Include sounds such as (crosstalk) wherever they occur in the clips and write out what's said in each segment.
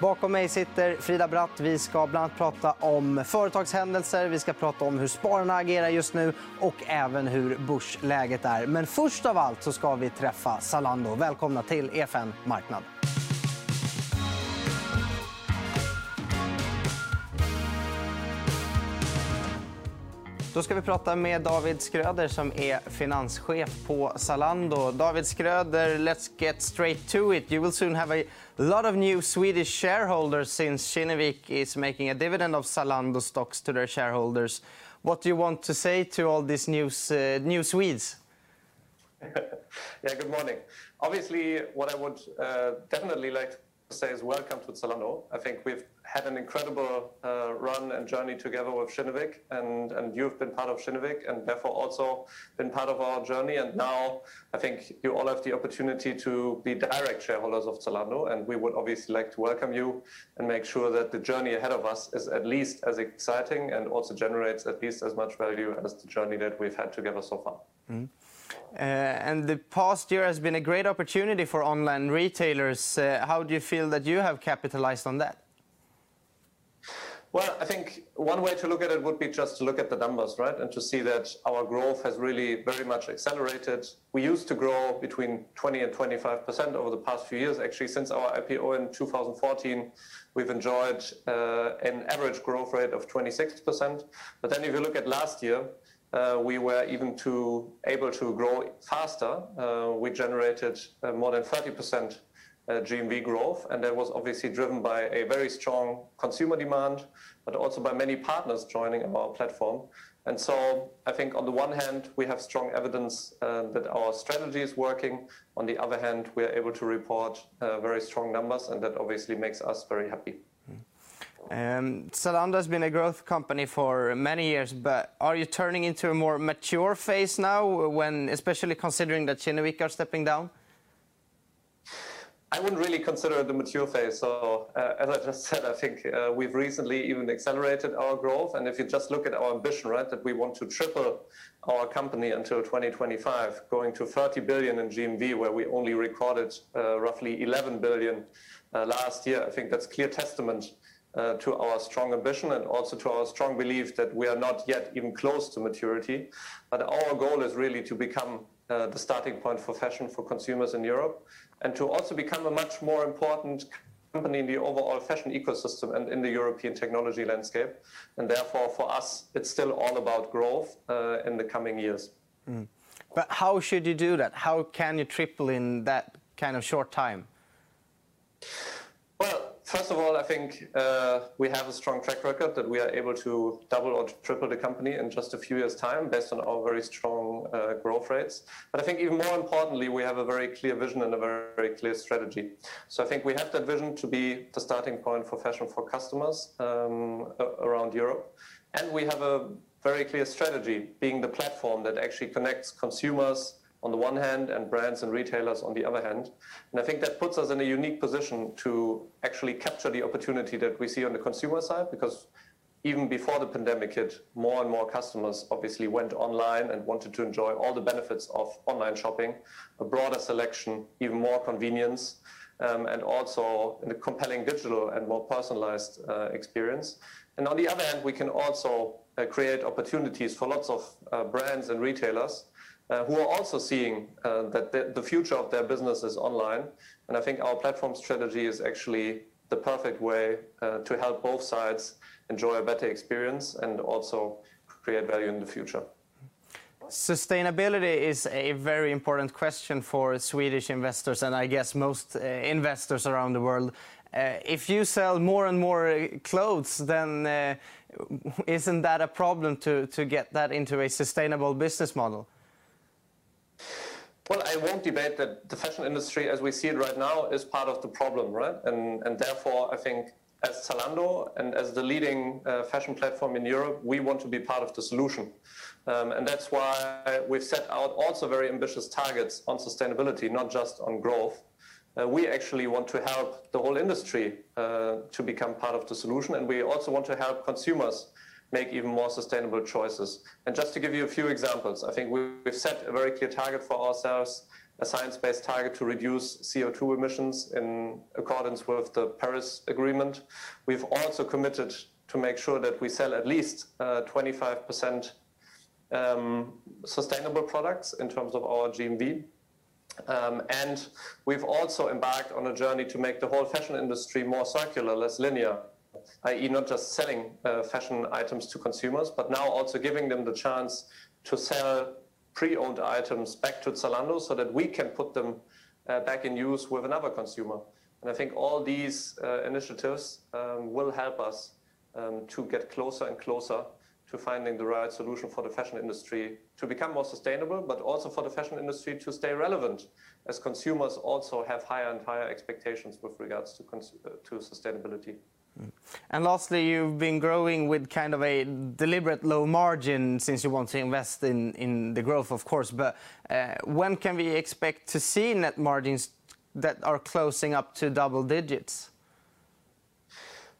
Bakom mig sitter Frida Bratt. Vi ska bland annat prata om företagshändelser, vi ska prata om hur spararna agerar just nu och även hur börsläget är. Men först av allt så ska vi träffa Zalando. Välkomna till EFN Marknad. Då ska vi prata med David Skröder som är finanschef på Zalando. David Skröder, let's get straight to it. You will soon have a lot of new Swedish shareholders since Kinnevik is making a dividend of Zalando stocks to their shareholders. What do you want to say to all these new, uh, new Swedes? (laughs) yeah, good morning. Obviously, what I would uh, definitely like say is welcome to Zalando. I think we've had an incredible uh, run and journey together with Kinnevik, and, and you've been part of Kinnevik, and therefore also been part of our journey. And now I think you all have the opportunity to be direct shareholders of Zalando, and we would obviously like to welcome you and make sure that the journey ahead of us is at least as exciting and also generates at least as much value as the journey that we've had together so far. Mm. Uh, and the past year has been a great opportunity for online retailers. Uh, how do you feel that you have capitalized on that? Well, I think one way to look at it would be just to look at the numbers, right? And to see that our growth has really very much accelerated. We used to grow between 20 and 25% over the past few years. Actually, since our IPO in 2014, we've enjoyed uh, an average growth rate of 26%. But then if you look at last year, uh, we were even to able to grow faster. Uh, we generated uh, more than 30% uh, GMV growth, and that was obviously driven by a very strong consumer demand, but also by many partners joining our platform. And so I think on the one hand, we have strong evidence uh, that our strategy is working. On the other hand, we are able to report uh, very strong numbers, and that obviously makes us very happy. Um, Zalando has been a growth company for many years, but are you turning into a more mature phase now, when, especially considering that Kinnevik are stepping down? I wouldn't really consider it mature phase. So, uh, as I just said, I think uh, we've recently even accelerated our growth. And if you just look at our ambition, right, that we want to triple our company until 2025, going to 30 billion in GMV, where we only recorded uh, roughly 11 billion uh, last year, I think that's clear testament uh, to our strong ambition and also to our strong belief that we are not yet even close to maturity. But our goal is really to become uh, the starting point for fashion for consumers in Europe and to also become a much more important company in the overall fashion ecosystem and in the European technology landscape. And therefore, for us, it's still all about growth uh, in the coming years. Mm. But how should you do that? How can you triple in that kind of short time? First of all, I think uh, we have a strong track record that we are able to double or triple the company in just a few years' time based on our very strong uh, growth rates. But I think even more importantly, we have a very clear vision and a very, very, clear strategy. So I think we have that vision to be the starting point for fashion for customers um, around Europe. And we have a very clear strategy being the platform that actually connects consumers, on the one hand and brands and retailers on the other hand. And I think that puts us in a unique position to actually capture the opportunity that we see on the consumer side because even before the pandemic hit, more and more customers obviously went online and wanted to enjoy all the benefits of online shopping, a broader selection, even more convenience, um, and also a compelling digital and more personalized uh, experience. And on the other hand, we can also uh, create opportunities for lots of uh, brands and retailers uh, who are also seeing uh, that the, the, future of their business is online. And I think our platform strategy is actually the perfect way uh, to help both sides enjoy a better experience and also create value in the future. Sustainability is a very important question for Swedish investors and I guess most uh, investors around the world. Uh, if you sell more and more clothes, then uh, isn't that a problem to, to get that into a sustainable business model? Well, I won't debate that the fashion industry, as we see it right now, is part of the problem, right? And, and therefore, I think as Zalando and as the leading uh, fashion platform in Europe, we want to be part of the solution. Um, and that's why we've set out also very ambitious targets on sustainability, not just on growth. Uh, we actually want to help the whole industry uh, to become part of the solution, and we also want to help consumers make even more sustainable choices. And just to give you a few examples, I think we've set a very clear target for ourselves a science-based target to reduce CO2 emissions in accordance with the Paris Agreement. We've also committed to make sure that we sell at least uh, 25% um, sustainable products in terms of our GMV. Um, and we've also embarked on a journey to make the whole fashion industry more circular, less linear, i.e., not just selling uh, fashion items to consumers, but now also giving them the chance to sell pre-owned items back to Zalando so that we can put them uh, back in use with another consumer. And I think all these uh, initiatives um, will help us um, to get closer and closer to finding the right solution for the fashion industry to become more sustainable, but also for the fashion industry to stay relevant as consumers also have higher and higher expectations with regards to, to sustainability. And lastly, you've been growing with kind of a deliberate low margin since you want to invest in, in the growth, of course. But uh, when can we expect to see net margins that are closing up to double digits?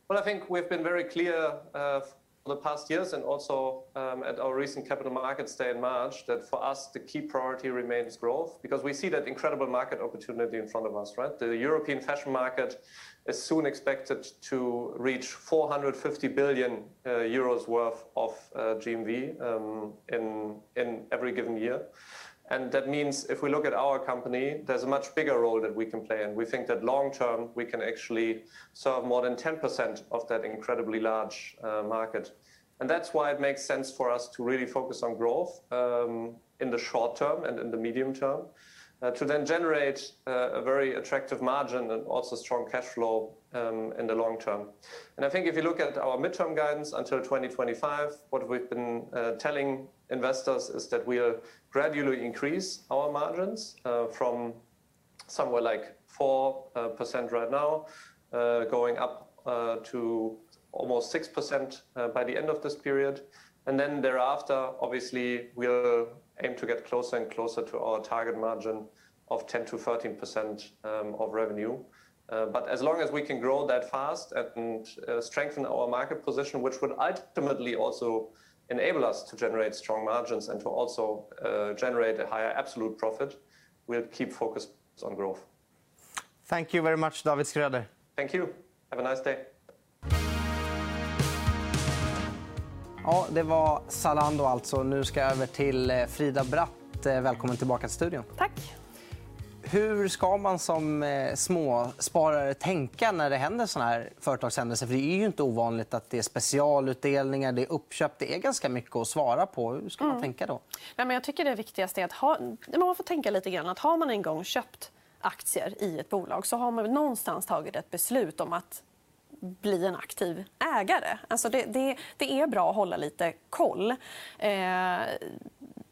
Well, I think we've been very clear uh, the past years and also um, at our recent Capital Markets Day in March that for us the key priority remains growth because we see that incredible market opportunity in front of us, right? The European fashion market is soon expected to reach 450 billion uh, euros worth of uh, GMV um, in, in every given year. And that means if we look at our company, there's a much bigger role that we can play. And we think that long term, we can actually serve more than 10% of that incredibly large uh, market. And that's why it makes sense for us to really focus on growth um, in the short term and in the medium term. Uh, to then generate uh, a very attractive margin and also strong cash flow um, in the long term. And I think if you look at our midterm guidance until 2025, what we've been uh, telling investors is that we'll gradually increase our margins from somewhere like 4% right now, going up to almost 6% by the end of this period. And then thereafter, obviously, we'll aim to get closer and closer to our target margin of 10 to 13 percent um, of revenue. Uh, but as long as we can grow that fast and uh, strengthen our market position, which would ultimately also enable us to generate strong margins and to also uh, generate a higher absolute profit, we'll keep focused on growth. Thank you very much, David Schröder. Thank you. Have a nice day. Ja, det var Zalando alltså. Nu ska jag över till eh, Frida Bratt. Eh, välkommen tillbaka till studion. Tack. Hur ska man som eh, småsparare tänka när det händer såna här företagshändelser? För det är ju inte ovanligt att det är specialutdelningar, det är uppköp. Det är ganska mycket att svara på. Hur ska man mm. tänka då? Nej, men jag tycker det viktigaste är att ha, man får tänka lite grann att har man en gång köpt aktier i ett bolag så har man någonstans tagit ett beslut om att bli en aktiv ägare. Alltså det, det, det är bra att hålla lite koll. Eh,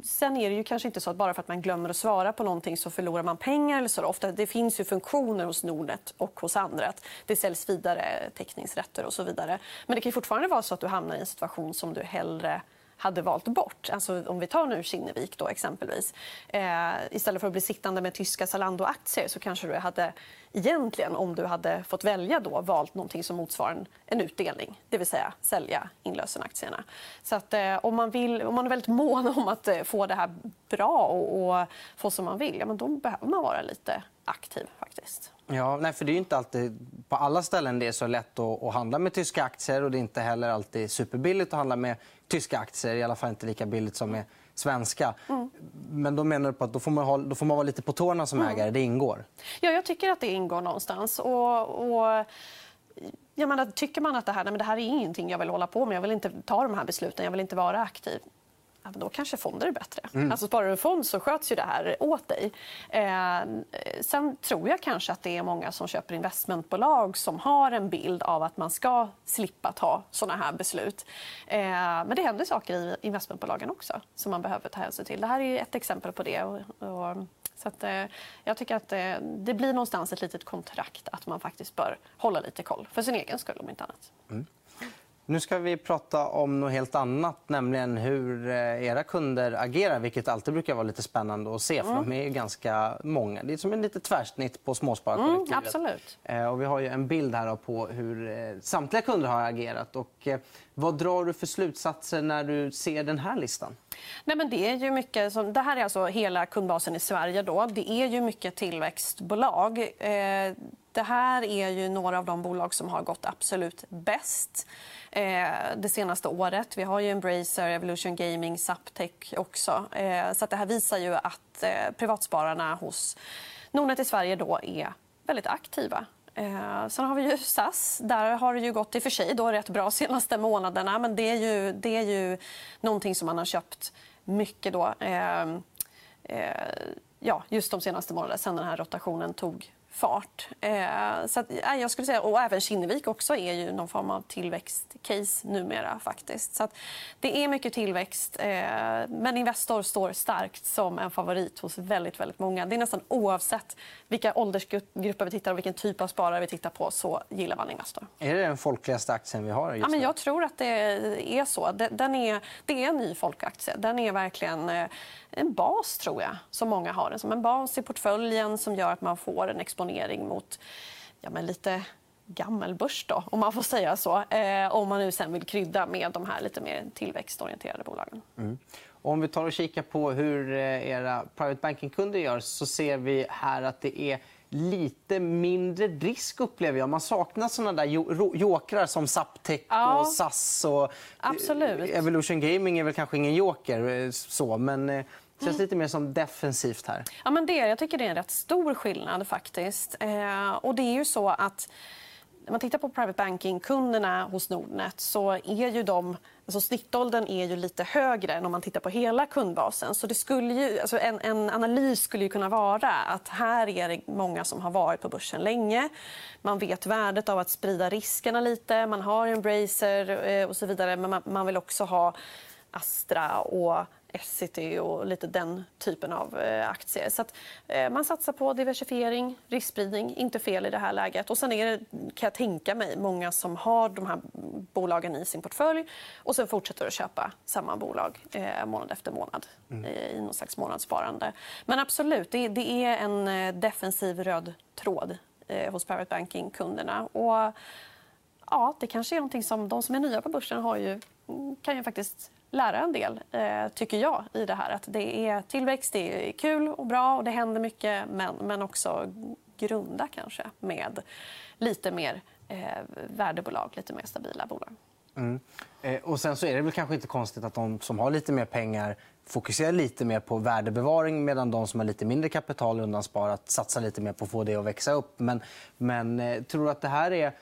sen är det ju kanske inte så att bara för att man glömmer att svara på någonting så förlorar man pengar. Eller så. Ofta, det finns ju funktioner hos Nordnet och hos andra. Det säljs vidare teckningsrätter och så vidare. Men det kan fortfarande vara så att du hamnar i en situation som du hellre hade valt bort. Alltså, om vi tar nu Kinnevik då, exempelvis. Eh, istället för att bli sittande med tyska Zalando-aktier så kanske du hade egentligen, om du hade fått välja, då, valt någonting som motsvarar en, en utdelning. Det vill säga sälja inlösenaktierna. Så att, eh, om, man vill, om man är väldigt mån om att eh, få det här bra och, och få som man vill, ja, men då behöver man vara lite aktiv. faktiskt. Ja, nej, för det är inte alltid på alla ställen det är så lätt att, att handla med tyska aktier. och Det är inte heller alltid superbilligt att handla med tyska aktier. I alla fall inte lika billigt som med svenska. Mm. Men då menar du på att då får, man ha, då får man vara lite på tårna som mm. ägare. Det ingår? Ja, jag tycker att det ingår någonstans. Och, och... Jag menar, tycker man att det här, nej, men det här är ingenting jag vill hålla på med, jag vill inte ta de här besluten, jag vill inte vara aktiv ja, då kanske fonder är bättre. Mm. Alltså, sparar du en fond så sköts ju det här åt dig. Eh, sen tror jag kanske att det är många som köper investmentbolag som har en bild av att man ska slippa ta såna här beslut. Eh, men det händer saker i investmentbolagen också som man behöver ta hänsyn till. Det här är ett exempel på det. Och, och, så att, eh, jag tycker att eh, det blir någonstans ett litet kontrakt att man faktiskt bör hålla lite koll för sin egen skull om inte annat. Mm. Nu ska vi prata om något helt annat, nämligen hur eh, era kunder agerar. vilket alltid brukar vara lite spännande att se, för mm. de är ganska många. Det är som en lite tvärsnitt på småspararkollektivet. Mm, absolut. Eh, och vi har ju en bild här på hur eh, samtliga kunder har agerat. Och, vad drar du för slutsatser när du ser den här listan? Nej, men det, är ju mycket som, det här är alltså hela kundbasen i Sverige. Då. Det är ju mycket tillväxtbolag. Det här är ju några av de bolag som har gått absolut bäst eh, det senaste året. Vi har ju Embracer, Evolution Gaming, Zaptec också. Eh, så det här visar ju att eh, privatspararna hos Nordnet i Sverige då är väldigt aktiva. Eh, sen har vi ju SAS. Där har det ju gått i för sig då rätt bra de senaste månaderna. Men det är ju, det är ju någonting som man har köpt mycket då. Eh, eh, ja, just de senaste månaderna, sen den här rotationen tog fart. Eh, så att, ja, jag skulle säga, och även Kinnevik också är ju någon form av tillväxtcase numera. faktiskt. Så att, det är mycket tillväxt, eh, men Investor står starkt som en favorit hos väldigt, väldigt många. Det är nästan oavsett vilka åldersgrupper vi tittar och vilken typ av sparare vi tittar på så gillar man Investor. Är det den folkligaste aktien vi har? Ja, men jag tror att det är så. Den är, det är en ny folkaktie. Den är verkligen eh, en bas, tror jag, som många har. Den som en bas i portföljen som gör att man får en exponering mot ja, men lite gammelbörs, då, om man får säga så. Eh, om man nu sen vill krydda med de här lite mer tillväxtorienterade bolagen. Mm. Om vi tar och kikar på hur eh, era private banking-kunder gör så ser vi här att det är lite mindre risk, upplever jag. Man saknar såna där jokrar som Zaptec ja. och SAS. Och... Absolut. Evolution Gaming är väl kanske ingen joker, eh, så, men det känns lite mer som defensivt här. Ja, men det, jag tycker det är en rätt stor skillnad. faktiskt. Eh, och det är ju så att när man tittar på private banking-kunderna hos Nordnet så är ju de... Alltså snittåldern är ju lite högre än om man tittar på hela kundbasen. Så det skulle ju, alltså en, en analys skulle ju kunna vara att här är det många som har varit på börsen länge. Man vet värdet av att sprida riskerna lite. Man har Embracer eh, och så vidare. Men man, man vill också ha Astra och Essity och lite den typen av eh, aktier. Så att, eh, man satsar på diversifiering, riskspridning. Inte fel i det här läget. Och sen är det, kan jag tänka mig, många som har de här bolagen i sin portfölj och sen fortsätter att köpa samma bolag eh, månad efter månad mm. i någon slags månadssparande. Men absolut, det, det är en defensiv röd tråd hos private banking-kunderna. Och, ja, det kanske är någonting som de som är nya på börsen har ju, mm, kan ju faktiskt lära en del, eh, tycker jag, i det här. Att det är tillväxt, det är kul och bra och det händer mycket men, men också grunda kanske med lite mer eh, värdebolag, lite mer stabila bolag. Mm. Eh, och sen så är det väl kanske inte konstigt att de som har lite mer pengar fokuserar lite mer på värdebevaring medan de som har lite mindre kapital undansparat satsar lite mer på att få det att växa upp. Men, men eh, tror du att det här är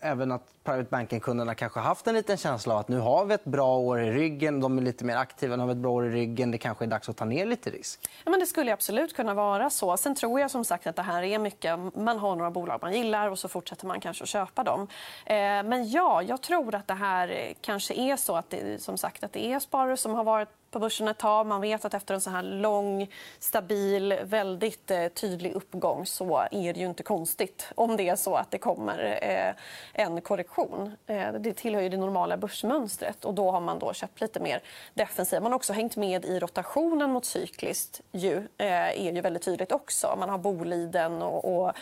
även att private banking-kunderna kanske haft en liten känsla av att nu har vi ett bra år i ryggen. De är lite mer aktiva, nu har vi ett bra år i ryggen. Det kanske är dags att ta ner lite risk. Ja, men det skulle absolut kunna vara så. Sen tror jag som sagt att det här är mycket... Man har några bolag man gillar och så fortsätter man kanske att köpa dem. Eh, men ja, jag tror att det här kanske är så att det, som sagt, att det är sparare som har varit på börsen ett tag. Man vet att efter en så här lång, stabil, väldigt eh, tydlig uppgång så är det ju inte konstigt om det är så att det kommer eh, en korrektion. Eh, det tillhör ju det normala börsmönstret. och Då har man då köpt lite mer defensivt. Man har också hängt med i rotationen mot cykliskt. Ju, eh, är ju väldigt tydligt också. Man har Boliden och, och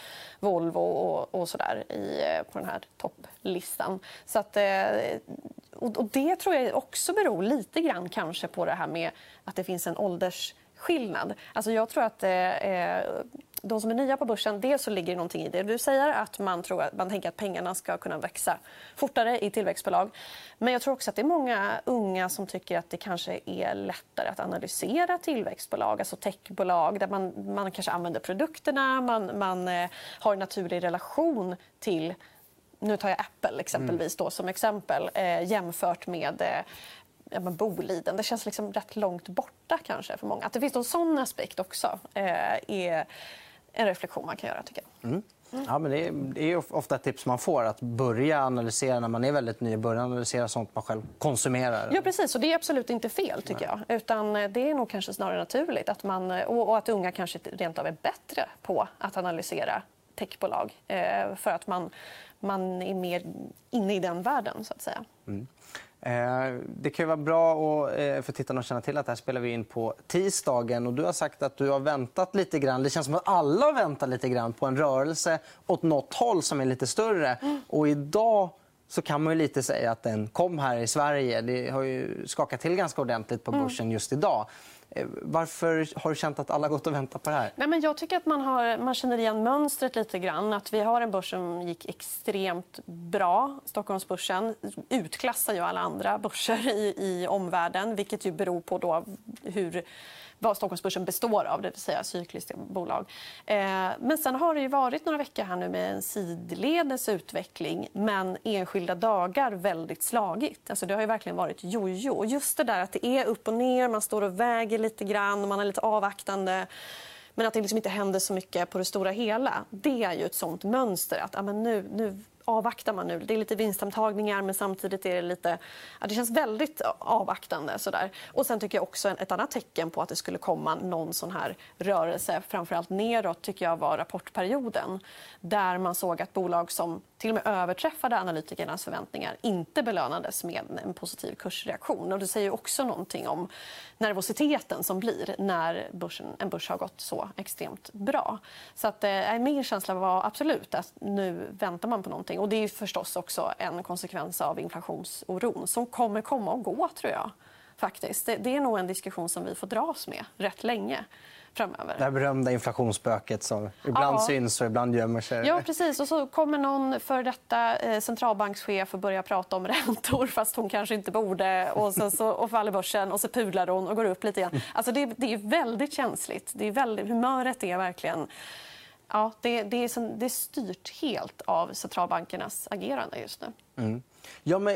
Volvo och, och så där i, eh, på den här topplistan. Så att, eh, och, och det tror jag också beror lite grann kanske på det här med att det finns en åldersskillnad. Alltså jag tror att eh, eh, de som är nya på börsen, dels så ligger det någonting i det du säger, att man, tror att, man tänker att pengarna ska kunna växa fortare i tillväxtbolag. Men jag tror också att det är många unga som tycker att det kanske är lättare att analysera tillväxtbolag, alltså techbolag där man, man kanske använder produkterna, man, man eh, har en naturlig relation till nu tar jag Apple exempelvis då, som exempel eh, jämfört med eh, ja, Boliden. Det känns liksom rätt långt borta kanske för många. Att det finns en sån aspekt också eh, är en reflektion man kan göra. tycker jag. Mm. Ja, men det, är, det är ofta ett tips man får. att börja analysera när man är väldigt ny. Börja analysera sånt man själv konsumerar. Ja, precis. Och det är absolut inte fel. tycker jag. Utan eh, Det är nog kanske snarare naturligt. Att man, och, och att unga kanske rent av är bättre på att analysera techbolag eh, för att man, man är mer inne i den världen. så att säga. Mm. Eh, det kan vara bra eh, för tittarna att känna till att det här spelar vi in på tisdagen. Och du har sagt att du har väntat lite grann. Det känns som att alla har väntat lite grann på en rörelse åt nåt håll som är lite större. Mm. Och idag så kan man ju lite säga att den kom här i Sverige. Det har ju skakat till ganska ordentligt på mm. börsen just idag. Eh, varför har du känt att alla gått och väntat på det här? Nej, men jag tycker att man, har, man känner igen mönstret lite grann. Att vi har en börs som gick extremt bra. Stockholmsbörsen utklassar ju alla andra börser i, i omvärlden vilket ju beror på då hur vad Stockholmsbörsen består av, det vill säga cykliska bolag. Eh, men sen har det ju varit några veckor här nu med en sidledes utveckling men enskilda dagar väldigt slagigt. Alltså det har ju verkligen varit jojo. Just det där att det är upp och ner, man står och väger lite grann, man är lite avvaktande. Men att det liksom inte händer så mycket på det stora hela. Det är ju ett sånt mönster. att ja, men nu, nu avvaktar man nu. Det är lite vinstantagningar men samtidigt är det lite... Ja, det känns väldigt avvaktande. Sådär. Och sen tycker jag också ett annat tecken på att det skulle komma någon sån här rörelse, framförallt neråt, tycker jag var rapportperioden. Där man såg att bolag som till och med överträffade analytikernas förväntningar inte belönades med en positiv kursreaktion. Och det säger också någonting om nervositeten som blir när börsen, en börs har gått så extremt bra. Så att, eh, min känsla var absolut att nu väntar man på någonting. Och det är förstås också en konsekvens av inflationsoron som kommer komma och gå, tror jag. Faktiskt. Det, det är nog en diskussion som vi får dras med rätt länge framöver. Det här berömda inflationsspöket som ibland ja. syns och ibland gömmer sig. Ja, precis. Och så kommer någon för detta eh, centralbankschef och börjar prata om (laughs) räntor fast hon kanske inte borde. Och, sen så, och faller börsen och så pudlar hon och går upp lite grann. Alltså det, det är väldigt känsligt. Det är väldigt, humöret är verkligen... Ja, det, det, är, som, det är styrt helt av centralbankernas agerande just nu. Mm. Ja, men,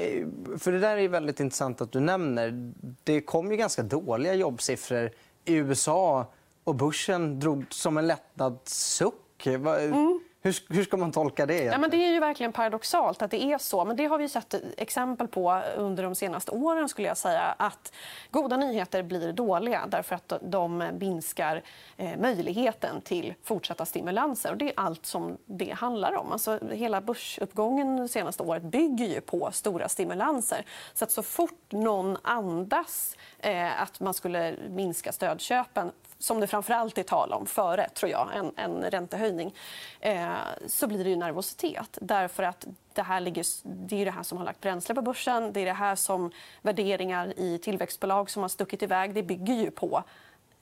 för det där är väldigt intressant att du nämner. Det kom ju ganska dåliga jobbsiffror i USA och börsen drog som en lättnadssuck. Mm. Hur, hur ska man tolka det? Ja, men det är ju verkligen paradoxalt att det är så. Men det har vi sett exempel på under de senaste åren. skulle jag säga. Att Goda nyheter blir dåliga därför att de minskar eh, möjligheten till fortsatta stimulanser. Och det är allt som det handlar om. Alltså, hela börsuppgången det senaste året bygger ju på stora stimulanser. Så att så fort någon andas eh, att man skulle minska stödköpen som det framförallt är tal om före tror jag, en, en räntehöjning eh, så blir det ju nervositet. Därför att det, här ligger, det är det här som har lagt bränsle på börsen. Det är det här som värderingar i tillväxtbolag som har stuckit iväg. Det bygger ju på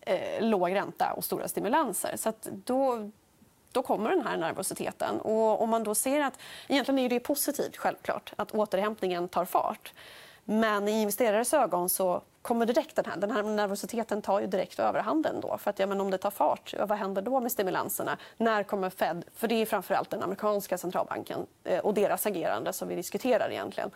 eh, låg ränta och stora stimulanser. Så då, då kommer den här nervositeten. Och om man då ser att egentligen är det positivt självklart att återhämtningen tar fart. Men i investerares ögon så kommer direkt den här, den här nervositeten tar ju direkt överhanden. Då. För att, ja, men om det tar fart, vad händer då med stimulanserna? När kommer Fed? För det är framförallt den amerikanska centralbanken eh, och deras agerande som vi diskuterar egentligen.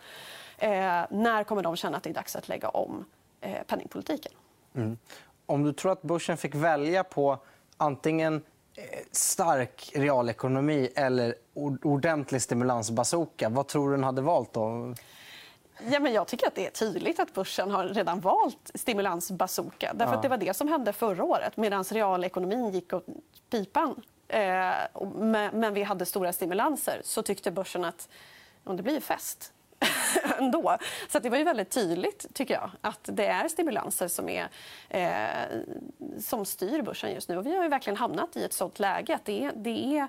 Eh, när kommer de känna att det är dags att lägga om eh, penningpolitiken? Mm. Om du tror att börsen fick välja på antingen eh, stark realekonomi eller ordentlig stimulansbazooka, vad tror du den hade valt då? Ja, men jag tycker att det är tydligt att börsen har redan valt stimulansbazooka. Därför ja. det var det som hände förra året medan realekonomin gick åt pipan. Eh, men vi hade stora stimulanser så tyckte börsen att om det blir fest (laughs) ändå. Så det var ju väldigt tydligt tycker jag att det är stimulanser som, är, eh, som styr börsen just nu. Och vi har verkligen hamnat i ett sånt läge att det är, det är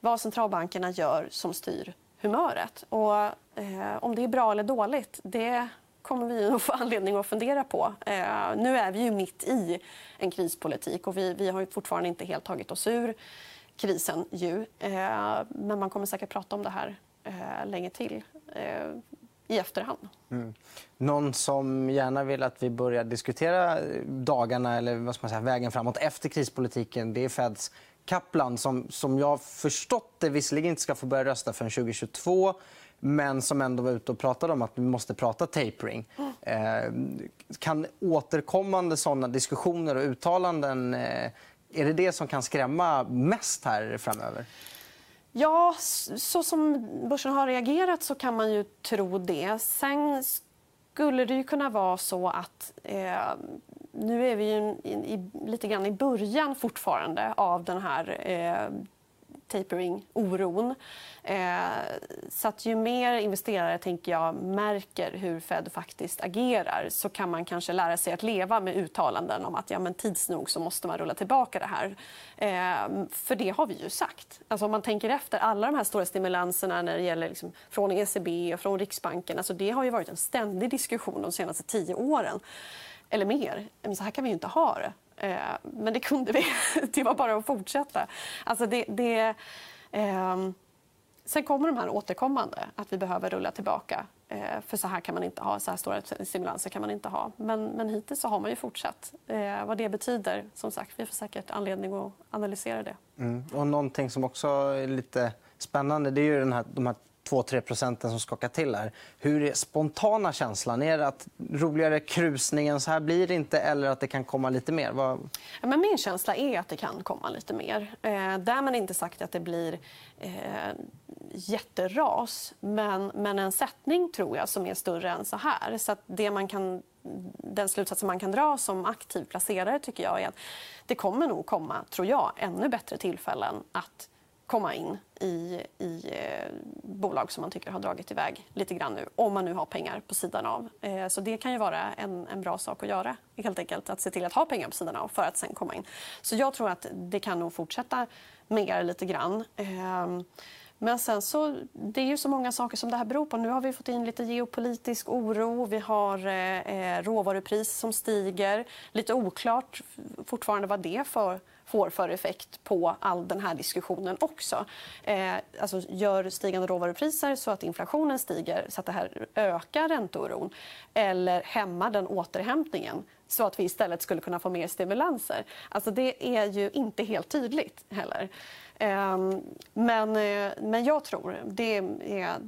vad centralbankerna gör som styr humöret. Och, eh, om det är bra eller dåligt, det kommer vi (laughs) att få anledning att fundera på. Eh, nu är vi ju mitt i en krispolitik och vi, vi har fortfarande inte helt tagit oss ur krisen. Ju. Eh, men man kommer säkert prata om det här eh, länge till eh, i efterhand. Mm. Någon som gärna vill att vi börjar diskutera dagarna eller vad ska man säga, vägen framåt efter krispolitiken det är Feds Kaplan som, som jag förstått det visserligen inte ska få börja rösta förrän 2022 men som ändå var ute och pratade om att vi måste prata tapering. Eh, kan återkommande såna diskussioner och uttalanden eh, är det det som kan skrämma mest här framöver? Ja, så som börsen har reagerat så kan man ju tro det. Sen skulle det ju kunna vara så att eh, nu är vi ju i, i, lite grann i början fortfarande av den här eh, tapering-oron. Eh, så att ju mer investerare tänker jag, märker hur Fed faktiskt agerar så kan man kanske lära sig att leva med uttalanden om att ja, men tids nog så måste man rulla tillbaka det här. Eh, för det har vi ju sagt. Alltså, om man tänker efter, alla de här stora stimulanserna när det gäller liksom, från ECB och från Riksbanken, alltså, det har ju varit en ständig diskussion de senaste tio åren. Eller mer. Men så här kan vi ju inte ha det. Eh, men det kunde vi. (laughs) Det var bara att fortsätta. Alltså det, det, eh, sen kommer de här återkommande, att vi behöver rulla tillbaka. Eh, för så här kan man inte ha, så här stora stimulanser kan man inte ha. Men, men hittills så har man ju fortsatt. Eh, vad det betyder, som sagt, vi får säkert anledning att analysera det. Mm. Och någonting som också är lite spännande det är ju den här, de här 2-3 procenten som skakar till här. Hur är spontana känslan? Är det att roligare krusningen så här blir det inte eller att det kan komma lite mer? Vad... Ja, men min känsla är att det kan komma lite mer. Eh, därmed inte sagt att det blir eh, jätteras. Men, men en sättning tror jag som är större än så här. Så det man kan, den slutsatsen man kan dra som aktiv placerare tycker jag är att det kommer nog komma, tror jag, ännu bättre tillfällen att komma in i, i eh, bolag som man tycker har dragit iväg lite grann nu, om man nu har pengar på sidan av. Eh, så det kan ju vara en, en bra sak att göra, helt enkelt. Att se till att ha pengar på sidan av för att sen komma in. Så jag tror att det kan nog fortsätta mer lite grann. Ehm, men sen så, det är ju så många saker som det här beror på. Nu har vi fått in lite geopolitisk oro. Vi har eh, eh, råvarupris som stiger. Lite oklart fortfarande vad det för får för effekt på all den här diskussionen också. Eh, alltså gör stigande råvarupriser så att inflationen stiger så att det här ökar ränteoron eller hämmar den återhämtningen så att vi istället skulle kunna få mer stimulanser. Alltså det är ju inte helt tydligt heller. Eh, men, eh, men jag tror, det är,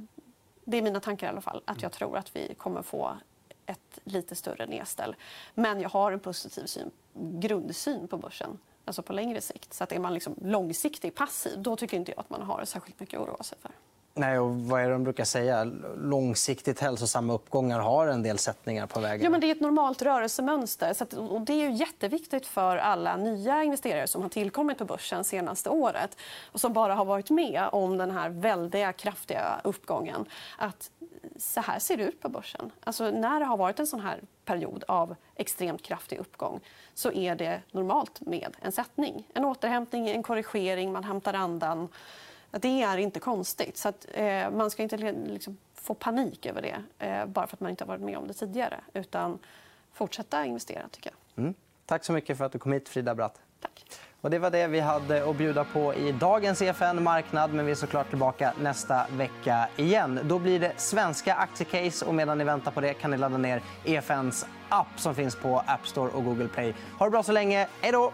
det är mina tankar i alla fall, att jag tror att vi kommer få ett lite större nedställ. Men jag har en positiv syn, grundsyn på börsen alltså på längre sikt. Så att är man liksom långsiktig passiv, då tycker inte jag att man har särskilt mycket att oroa sig för. Nej, och vad är det de brukar säga? Långsiktigt hälsosamma uppgångar har en del sättningar på vägen. Ja, men det är ett normalt rörelsemönster. Så att, och det är ju jätteviktigt för alla nya investerare som har tillkommit på börsen senaste året och som bara har varit med om den här väldiga, kraftiga uppgången. Att så här ser det ut på börsen. Alltså, när det har varit en sån här period av extremt kraftig uppgång så är det normalt med en sättning. En återhämtning, en korrigering, man hämtar andan. Det är inte konstigt. Så att, eh, man ska inte liksom, få panik över det eh, bara för att man inte har varit med om det tidigare. Utan fortsätta investera, tycker jag. Mm. Tack så mycket för att du kom hit, Frida Bratt. Tack. Och det var det vi hade att bjuda på i dagens EFN Marknad. Men vi är såklart tillbaka nästa vecka igen. Då blir det svenska aktiecase. och Medan ni väntar på det kan ni ladda ner EFNs app som finns på App Store och Google Play. Ha det bra så länge. Hej då!